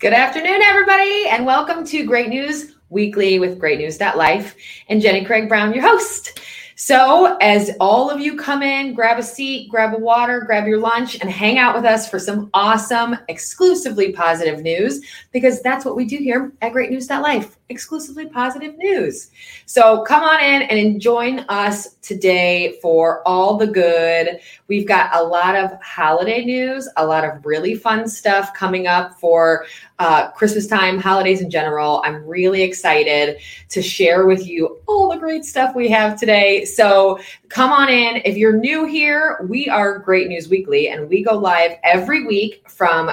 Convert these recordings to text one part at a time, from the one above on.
Good afternoon, everybody, and welcome to Great News Weekly with Great News Life and Jenny Craig Brown, your host. So, as all of you come in, grab a seat, grab a water, grab your lunch, and hang out with us for some awesome, exclusively positive news, because that's what we do here at Great News Life exclusively positive news. So come on in and join us today for all the good. We've got a lot of holiday news, a lot of really fun stuff coming up for uh, Christmas time, holidays in general. I'm really excited to share with you all the great stuff we have today. So come on in. If you're new here, we are Great News Weekly and we go live every week from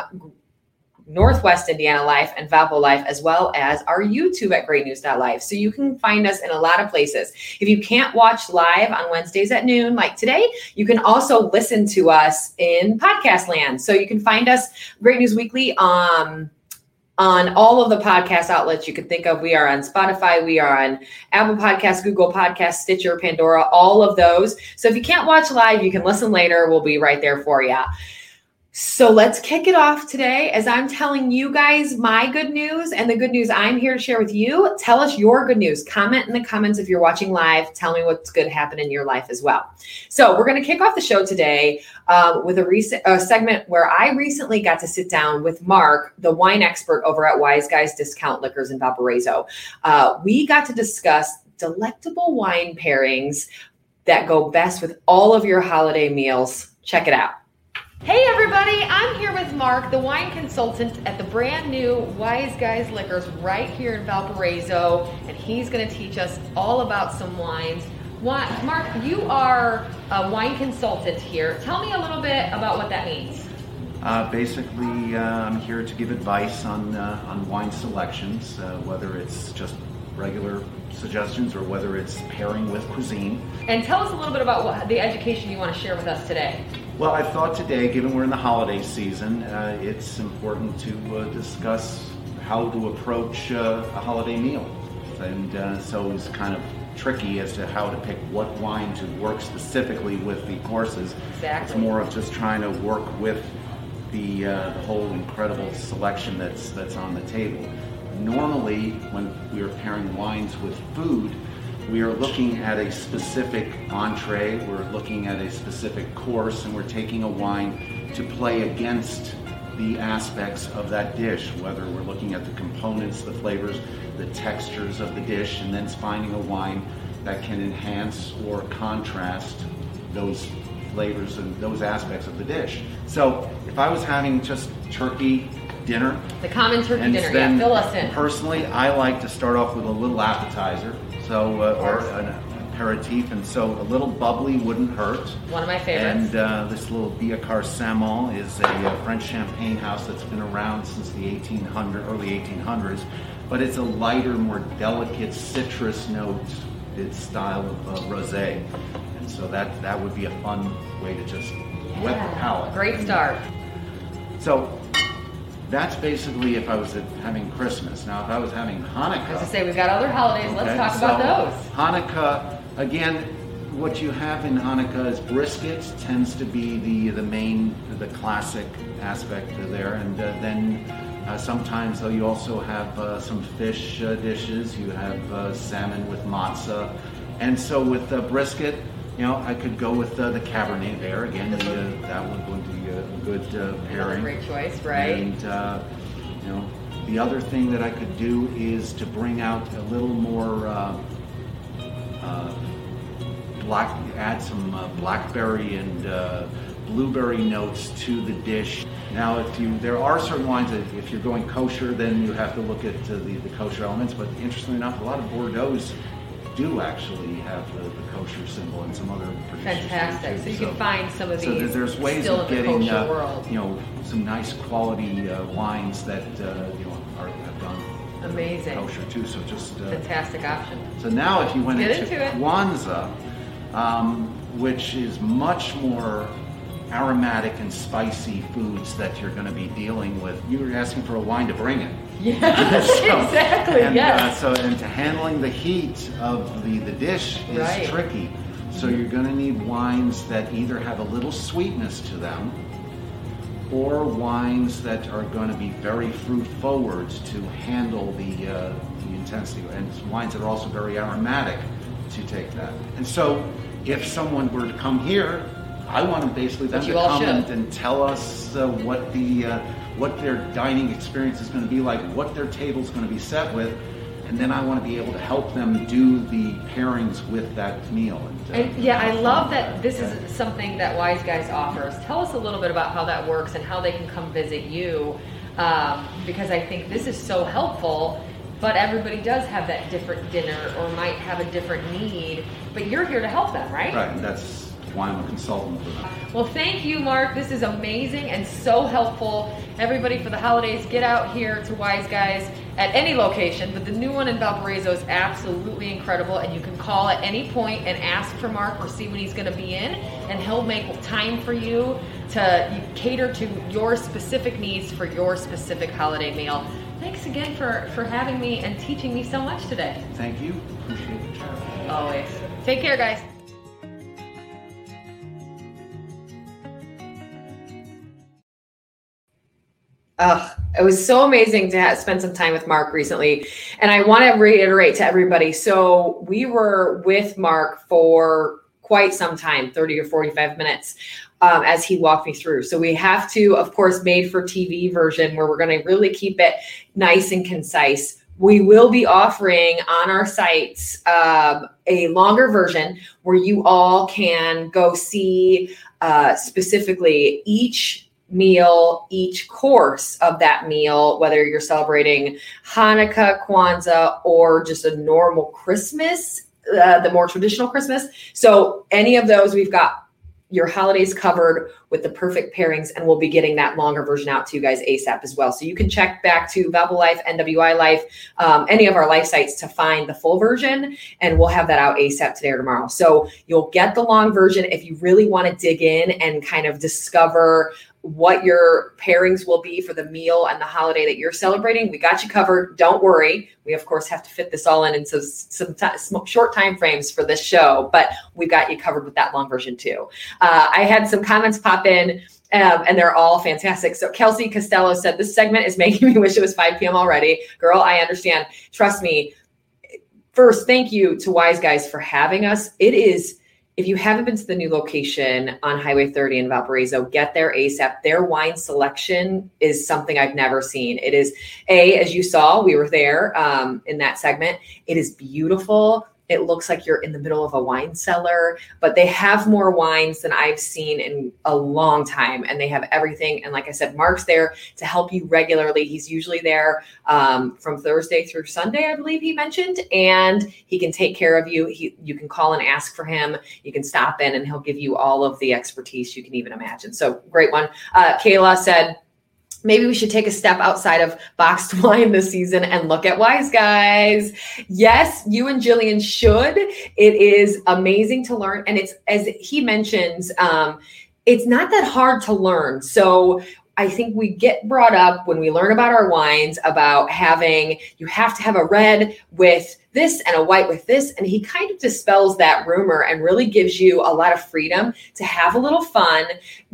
Northwest Indiana Life and Valpo Life, as well as our YouTube at greatnews.life. So you can find us in a lot of places. If you can't watch live on Wednesdays at noon, like today, you can also listen to us in podcast land. So you can find us Great News Weekly um, on all of the podcast outlets you could think of. We are on Spotify, we are on Apple Podcasts, Google Podcasts, Stitcher, Pandora, all of those. So if you can't watch live, you can listen later. We'll be right there for you. So let's kick it off today as I'm telling you guys my good news and the good news I'm here to share with you. Tell us your good news. Comment in the comments if you're watching live. Tell me what's good happen in your life as well. So we're going to kick off the show today um, with a recent a segment where I recently got to sit down with Mark, the wine expert over at Wise Guys Discount Liquors in Valparaiso. Uh, we got to discuss delectable wine pairings that go best with all of your holiday meals. Check it out. Hey everybody, I'm here with Mark, the wine consultant at the brand new Wise Guys Liquors right here in Valparaiso, and he's going to teach us all about some wines. Mark, you are a wine consultant here. Tell me a little bit about what that means. Uh, basically, uh, I'm here to give advice on uh, on wine selections, uh, whether it's just regular suggestions or whether it's pairing with cuisine. And tell us a little bit about what, the education you want to share with us today. Well, I thought today, given we're in the holiday season, uh, it's important to uh, discuss how to approach uh, a holiday meal. And uh, so it's kind of tricky as to how to pick what wine to work specifically with the courses. Exactly. It's more of just trying to work with the, uh, the whole incredible selection that's, that's on the table. Normally, when we are pairing wines with food, we are looking at a specific entree, we're looking at a specific course, and we're taking a wine to play against the aspects of that dish, whether we're looking at the components, the flavors, the textures of the dish, and then finding a wine that can enhance or contrast those flavors and those aspects of the dish. So if I was having just turkey dinner, the common turkey dinner, yeah, fill us in. Personally, I like to start off with a little appetizer so uh, or an aperitif, and so a little bubbly wouldn't hurt. One of my favorites. And uh, this little Billecart-Salmon is a uh, French champagne house that's been around since the 1800 early 1800s, but it's a lighter, more delicate citrus note. It's style of uh, rosé, and so that that would be a fun way to just yeah. wet the palate. Great start. So that's basically if I was having Christmas. Now, if I was having Hanukkah. As I say, we've got other holidays. Okay, Let's talk so about those. Hanukkah, again, what you have in Hanukkah is brisket tends to be the the main, the classic aspect there, and uh, then uh, sometimes though you also have uh, some fish uh, dishes. You have uh, salmon with matzah, and so with brisket, you know, I could go with the Cabernet there again. The, that one would be a good uh, pairing. great choice, right? And uh, you know, the other thing that I could do is to bring out a little more uh, uh black, add some uh, blackberry and uh, blueberry notes to the dish. Now, if you, there are certain wines that if you're going kosher, then you have to look at the, the kosher elements. But interestingly enough, a lot of Bordeaux's do actually have the, the kosher symbol and some other Fantastic. So you so, can find some of these. So there's ways of getting uh, you know some nice quality uh, wines that uh, you know are have done amazing kosher too. So just uh, fantastic option. So now if you went into, into Kwanzaa, um, which is much more aromatic and spicy foods that you're going to be dealing with. You were asking for a wine to bring it. Yeah, so, exactly. And, yes. Uh, so, into handling the heat of the, the dish is right. tricky. So, you're going to need wines that either have a little sweetness to them or wines that are going to be very fruit forward to handle the, uh, the intensity, and wines that are also very aromatic to take that. And so, if someone were to come here, I want them basically them to come and, and, tell us uh, what the uh, what their dining experience is going to be like, what their table is going to be set with, and then I want to be able to help them do the pairings with that meal. And, uh, and yeah, I love that this is something that Wise Guys offers. Tell us a little bit about how that works and how they can come visit you, um, because I think this is so helpful. But everybody does have that different dinner or might have a different need, but you're here to help them, right? Right, and that's why I'm a consultant for them. Well, thank you, Mark. This is amazing and so helpful. Everybody for the holidays, get out here to Wise Guys at any location, but the new one in Valparaiso is absolutely incredible. And you can call at any point and ask for Mark or see when he's going to be in, and he'll make time for you to cater to your specific needs for your specific holiday meal. Thanks again for, for having me and teaching me so much today. Thank you. Appreciate the chat. Always. Take care, guys. Ugh, it was so amazing to have, spend some time with Mark recently. And I want to reiterate to everybody so we were with Mark for quite some time 30 or 45 minutes um, as he walked me through. So we have to, of course, made for TV version where we're going to really keep it nice and concise. We will be offering on our sites um, a longer version where you all can go see uh, specifically each meal, each course of that meal, whether you're celebrating Hanukkah, Kwanzaa, or just a normal Christmas, uh, the more traditional Christmas. So, any of those, we've got your holidays covered with the perfect pairings, and we'll be getting that longer version out to you guys ASAP as well. So you can check back to Valpo Life, NWI Life, um, any of our life sites to find the full version, and we'll have that out ASAP today or tomorrow. So you'll get the long version if you really want to dig in and kind of discover what your pairings will be for the meal and the holiday that you're celebrating. We got you covered. Don't worry. We of course have to fit this all in into some, t- some short time frames for this show, but we've got you covered with that long version too. Uh, I had some comments pop in. Um, and they're all fantastic. So Kelsey Costello said, This segment is making me wish it was 5 p.m. already. Girl, I understand. Trust me. First, thank you to Wise Guys for having us. It is if you haven't been to the new location on Highway 30 in Valparaiso, get there ASAP. Their wine selection is something I've never seen. It is a, as you saw, we were there um, in that segment. It is beautiful it looks like you're in the middle of a wine cellar, but they have more wines than I've seen in a long time. And they have everything. And like I said, Mark's there to help you regularly. He's usually there um, from Thursday through Sunday, I believe he mentioned, and he can take care of you. He, you can call and ask for him. You can stop in and he'll give you all of the expertise you can even imagine. So great one. Uh, Kayla said, maybe we should take a step outside of boxed wine this season and look at wise guys yes you and jillian should it is amazing to learn and it's as he mentions um, it's not that hard to learn so I think we get brought up when we learn about our wines about having, you have to have a red with this and a white with this. And he kind of dispels that rumor and really gives you a lot of freedom to have a little fun,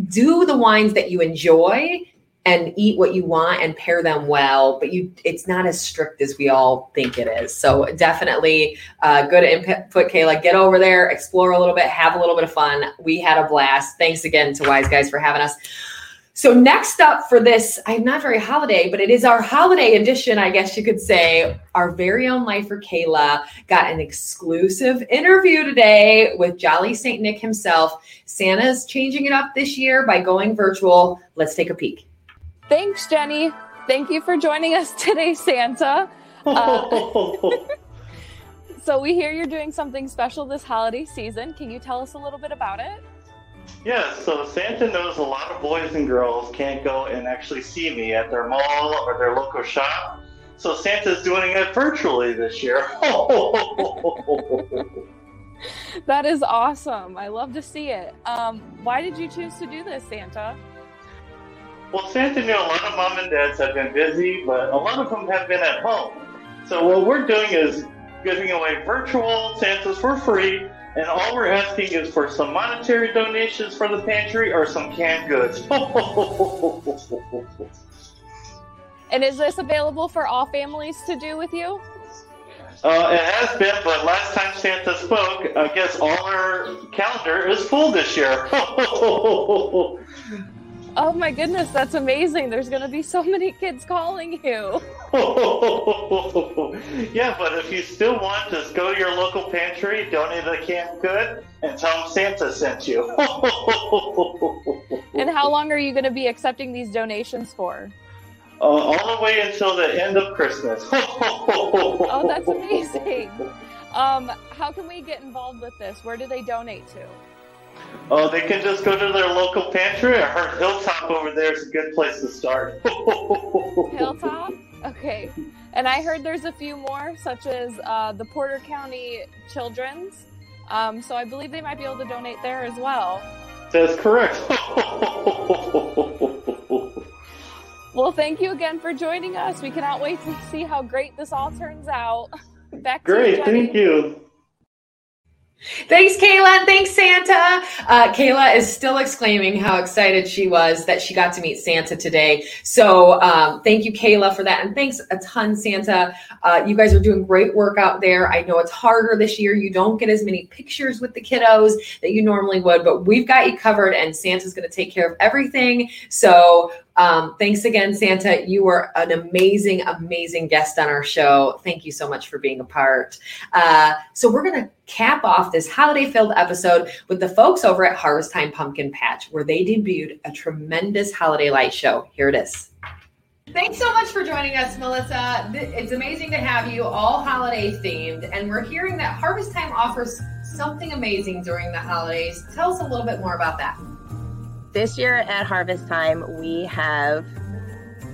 do the wines that you enjoy and eat what you want and pair them well but you it's not as strict as we all think it is. So definitely uh, good input kayla. Get over there explore a little bit have a little bit of fun. We had a blast. Thanks again to wise guys for having us. So next up for this i'm not very holiday but it is our holiday edition i guess you could say. Our very own lifer kayla got an exclusive interview today with jolly saint nick himself. Santa's changing it up this year by going virtual. Let's take a peek Thanks, Jenny. Thank you for joining us today, Santa. Uh, so, we hear you're doing something special this holiday season. Can you tell us a little bit about it? Yeah, so Santa knows a lot of boys and girls can't go and actually see me at their mall or their local shop. So Santa's doing it virtually this year. that is awesome. I love to see it. Um, why did you choose to do this, Santa? Well, Santa knew a lot of mom and dads have been busy, but a lot of them have been at home. So what we're doing is giving away virtual Santas for free And all we're asking is for some monetary donations for the pantry or some canned goods. and is this available for all families to do with you? Uh, it has been, but last time Santa spoke, I guess all our calendar is full this year. Oh my goodness, that's amazing. There's going to be so many kids calling you. yeah, but if you still want, just go to your local pantry, donate a canned good, and tell them Santa sent you. and how long are you going to be accepting these donations for? Uh, all the way until the end of Christmas. oh, that's amazing. Um, how can we get involved with this? Where do they donate to? Oh, they can just go to their local pantry. I heard Hilltop over there is a good place to start. Hilltop? Okay. And I heard there's a few more, such as uh, the Porter County Children's. Um, so I believe they might be able to donate there as well. That's correct. well, thank you again for joining us. We cannot wait to see how great this all turns out. Back Great, you, thank you. Thanks, Kayla. Thanks, Santa. Uh, Kayla is still exclaiming how excited she was that she got to meet Santa today. So, um, thank you, Kayla, for that. And thanks a ton, Santa. Uh, you guys are doing great work out there. I know it's harder this year. You don't get as many pictures with the kiddos that you normally would, but we've got you covered, and Santa's going to take care of everything. So, um, thanks again, Santa. You were an amazing, amazing guest on our show. Thank you so much for being a part. Uh, so, we're going to cap off this holiday filled episode with the folks over at Harvest Time Pumpkin Patch, where they debuted a tremendous holiday light show. Here it is. Thanks so much for joining us, Melissa. It's amazing to have you all holiday themed, and we're hearing that Harvest Time offers something amazing during the holidays. Tell us a little bit more about that. This year at Harvest Time, we have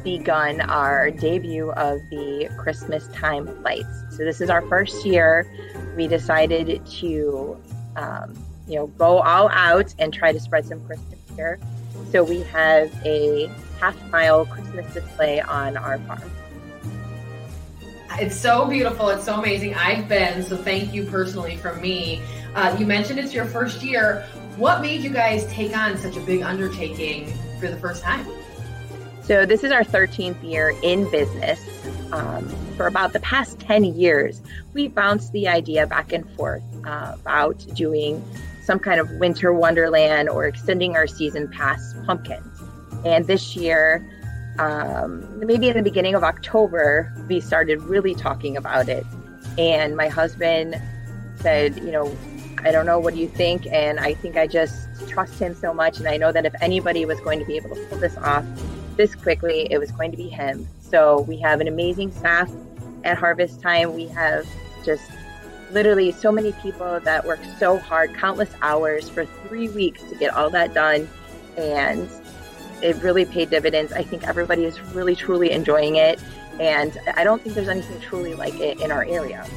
begun our debut of the Christmas time lights. So this is our first year. We decided to, um, you know, go all out and try to spread some Christmas cheer. So we have a half mile Christmas display on our farm. It's so beautiful. It's so amazing. I've been, so thank you personally from me. Uh, you mentioned it's your first year. What made you guys take on such a big undertaking for the first time? So, this is our 13th year in business. Um, for about the past 10 years, we bounced the idea back and forth uh, about doing some kind of winter wonderland or extending our season past pumpkins. And this year, um, maybe in the beginning of October, we started really talking about it. And my husband said, you know, I don't know. What do you think? And I think I just trust him so much. And I know that if anybody was going to be able to pull this off this quickly, it was going to be him. So we have an amazing staff at Harvest Time. We have just literally so many people that work so hard, countless hours for three weeks to get all that done. And it really paid dividends. I think everybody is really, truly enjoying it. And I don't think there's anything truly like it in our area.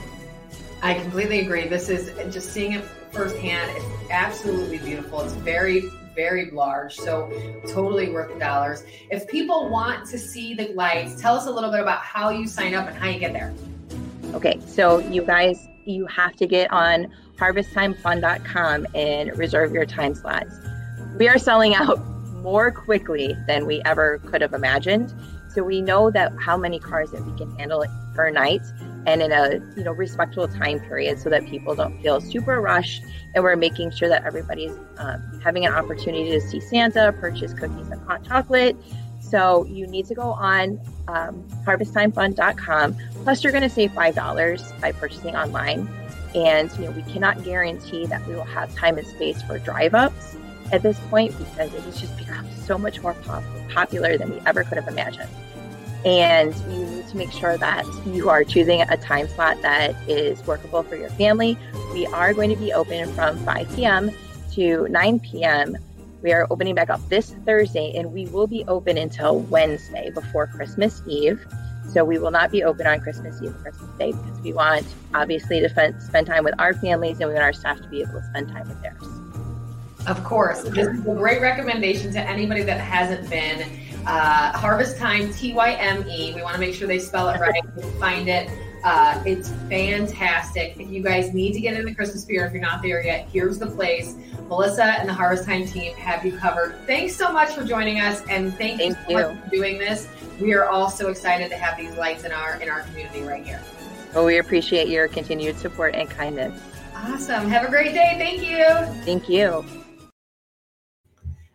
I completely agree. This is just seeing it firsthand. It's absolutely beautiful. It's very, very large. So totally worth the dollars. If people want to see the lights, tell us a little bit about how you sign up and how you get there. Okay, so you guys, you have to get on harvesttimefun.com and reserve your time slots. We are selling out more quickly than we ever could have imagined. So we know that how many cars that we can handle per night and in a you know respectful time period so that people don't feel super rushed. And we're making sure that everybody's um, having an opportunity to see santa purchase cookies and hot chocolate. So you need to go on um, harvesttimefun.com plus you're going to save $5 by purchasing online. And you know we cannot guarantee that we will have time and space for drive ups at this point because it has just become so much more pop- popular than we ever could have imagined. And you to make sure that you are choosing a time slot that is workable for your family. We are going to be open from 5 p.m. to 9 p.m. We are opening back up this Thursday and we will be open until Wednesday before Christmas Eve. So we will not be open on Christmas Eve or Christmas Day because we want obviously to spend, spend time with our families and we want our staff to be able to spend time with theirs. Of course. This is a great recommendation to anybody that hasn't been uh, Harvest Time, T Y M E. We want to make sure they spell it right. find it Uh, it's fantastic. If you guys need to get in the Christmas spirit, if you're not there yet, here's the place. Melissa and the Harvest Time team have you covered. Thanks so much for joining us, and thank, thank you so you. for doing this. We are all so excited to have these lights in our in our community right here. Well, we appreciate your continued support and kindness. Awesome. Have a great day. Thank you. Thank you.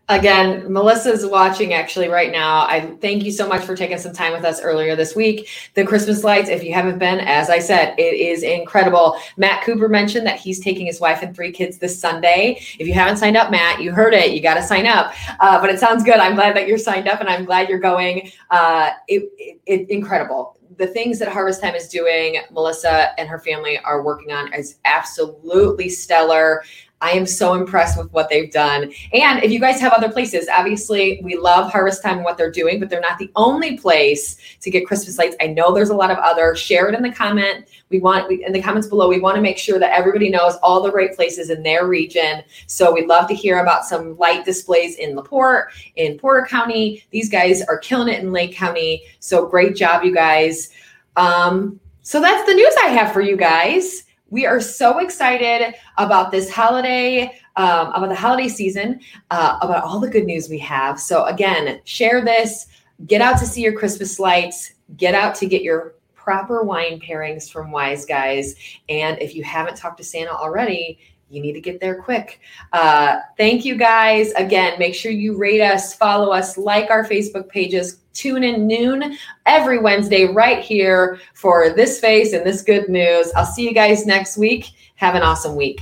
Again, Melissa's watching actually right now. I thank you so much for taking some time with us earlier this week. The Christmas lights, if you haven't been, as I said, it is incredible. Matt Cooper mentioned that he's taking his wife and three kids this Sunday. If you haven't signed up, Matt, you heard it. You got to sign up. Uh, but it sounds good. I'm glad that you're signed up and I'm glad you're going. Uh, it, it, it, incredible the things that Harvest Time is doing, Melissa and her family are working on is absolutely stellar. I am so impressed with what they've done. And if you guys have other places, obviously we love Harvest Time and what they're doing, but they're not the only place to get Christmas lights. I know there's a lot of other. Share it in the comment. We want in the comments below. We want to make sure that everybody knows all the great places in their region. So we'd love to hear about some light displays in Laporte, in Porter County. These guys are killing it in Lake County. So great job, you guys. Um, so that's the news I have for you guys. We are so excited about this holiday, um, about the holiday season, uh, about all the good news we have. So, again, share this, get out to see your Christmas lights, get out to get your proper wine pairings from Wise Guys. And if you haven't talked to Santa already, you need to get there quick. Uh, thank you guys. Again, make sure you rate us, follow us, like our Facebook pages. Tune in noon every Wednesday right here for this face and this good news. I'll see you guys next week. Have an awesome week.